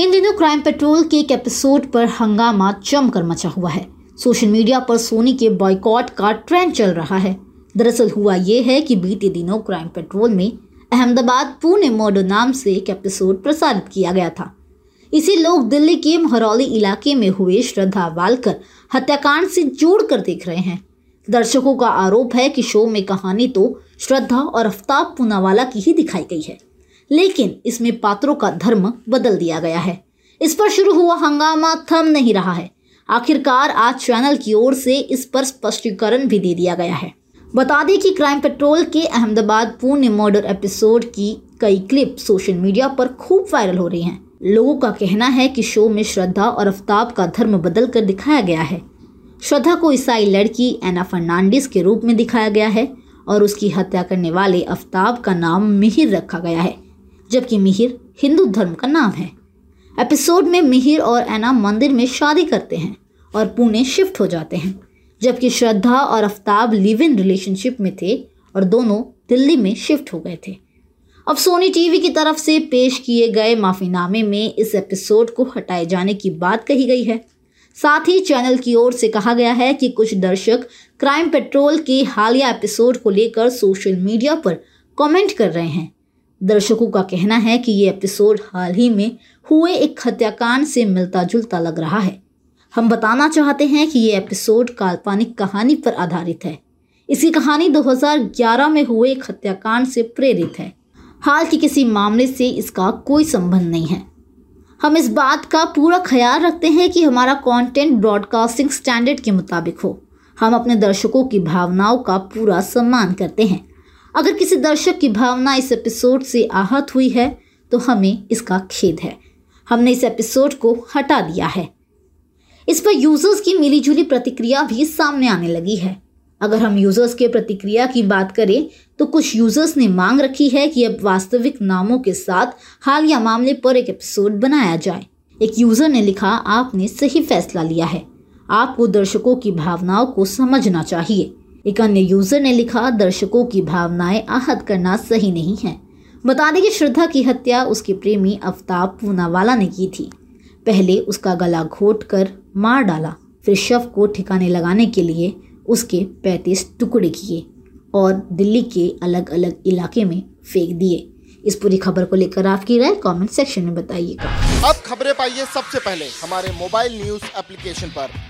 इन दिनों crime petrol के एक एपिसोड पर हंगामा जमकर मचा हुआ है। सोशल मीडिया पर सोनी के बॉयकॉट का ट्रेंड चल रहा है। दरअसल हुआ ये है कि बीते दिनों क्राइम पेट्रोल में अहमदाबाद पुणे मर्डर नाम से एक एपिसोड प्रसारित किया गया था। इसे लोग दिल्ली के महरौली इलाके में हुए श्रद्धा वालकर हत्याकांड से जोड़कर देख रहे हैं। दर्शकों का आरोप है कि शो में कहानी तो श्रद्धा और अफ्ताब पूनावाला की ही दिखाई गई है। लेकिन इसमें पात्रों का धर्म बदल दिया गया है। इस पर शुरू हुआ हंगामा, थम नहीं रहा है। आखिरकार आज चैनल की ओर से इस पर स्पष्टीकरण भी दे दिया गया है। बता दें कि क्राइम पेट्रोल के अहमदाबाद पुणे मर्डर एपिसोड की कई क्लिप सोशल मीडिया पर खूब वायरल हो रही हैं। लोगों का कहना है कि शो में श्रद्धा और अफ्ताब का धर्म बदल कर दिखाया गया है। श्रद्धा को ईसाई लड़की एना फर्नांडिस के रूप में दिखाया गया है और उसकी हत्या करने वाले अफ्ताब का नाम मिहिर रखा गया है। जबकि मिहिर हिंदू धर्म का नाम है। एपिसोड में मिहिर और एना मंदिर में शादी करते हैं और पुणे शिफ्ट हो जाते हैं, जबकि श्रद्धा और अफ्ताब लिव इन रिलेशनशिप में थे और दोनों दिल्ली में शिफ्ट हो गए थे। अब सोनी टीवी की तरफ़ से पेश किए गए माफीनामे में इस एपिसोड को हटाए जाने की बात कही गई है। साथ ही चैनल की ओर से कहा गया है कि कुछ दर्शक क्राइम पेट्रोल के हालिया एपिसोड को लेकर सोशल मीडिया पर कमेंट कर रहे हैं। दर्शकों का कहना है कि ये एपिसोड हाल ही में हुए एक हत्याकांड से मिलता जुलता लग रहा है। हम बताना चाहते हैं कि ये एपिसोड काल्पनिक कहानी पर आधारित है। इसकी कहानी 2011 में हुए एक हत्याकांड से प्रेरित है। हाल के किसी मामले से इसका कोई संबंध नहीं है। हम इस बात का पूरा ख्याल रखते हैं कि हमारा कंटेंट ब्रॉडकास्टिंग स्टैंडर्ड के मुताबिक हो। हम अपने दर्शकों की भावनाओं का पूरा सम्मान करते हैं। अगर किसी दर्शक की भावना इस एपिसोड से आहत हुई है तो हमें इसका खेद है। हमने इस एपिसोड को हटा दिया है। इस पर यूज़र्स की मिलीजुली प्रतिक्रिया भी सामने आने लगी है। अगर हम यूज़र्स के प्रतिक्रिया की बात करें तो कुछ यूज़र्स ने मांग रखी है कि अब वास्तविक नामों के साथ हालिया मामले पर एक एपिसोड बनाया जाए। एक यूज़र ने लिखा, आपने सही फैसला लिया है। आपको दर्शकों की भावनाओं को समझना चाहिए। एक अन्य यूज़र ने लिखा, दर्शकों की भावनाएँ आहत करना सही नहीं है। बता दें कि श्रद्धा की हत्या उसके प्रेमी अफताब पूनावाला ने की थी। पहले उसका गला घोट कर मार डाला, फिर शव को ठिकाने लगाने के लिए उसके पैंतीस टुकड़े किए और दिल्ली के अलग अलग इलाके में फेंक दिए। इस पूरी खबर को लेकर आपकी राय कमेंट सेक्शन में बताइएगा। अब खबरें पाइए सबसे पहले हमारे मोबाइल न्यूज़ एप्लीकेशन पर।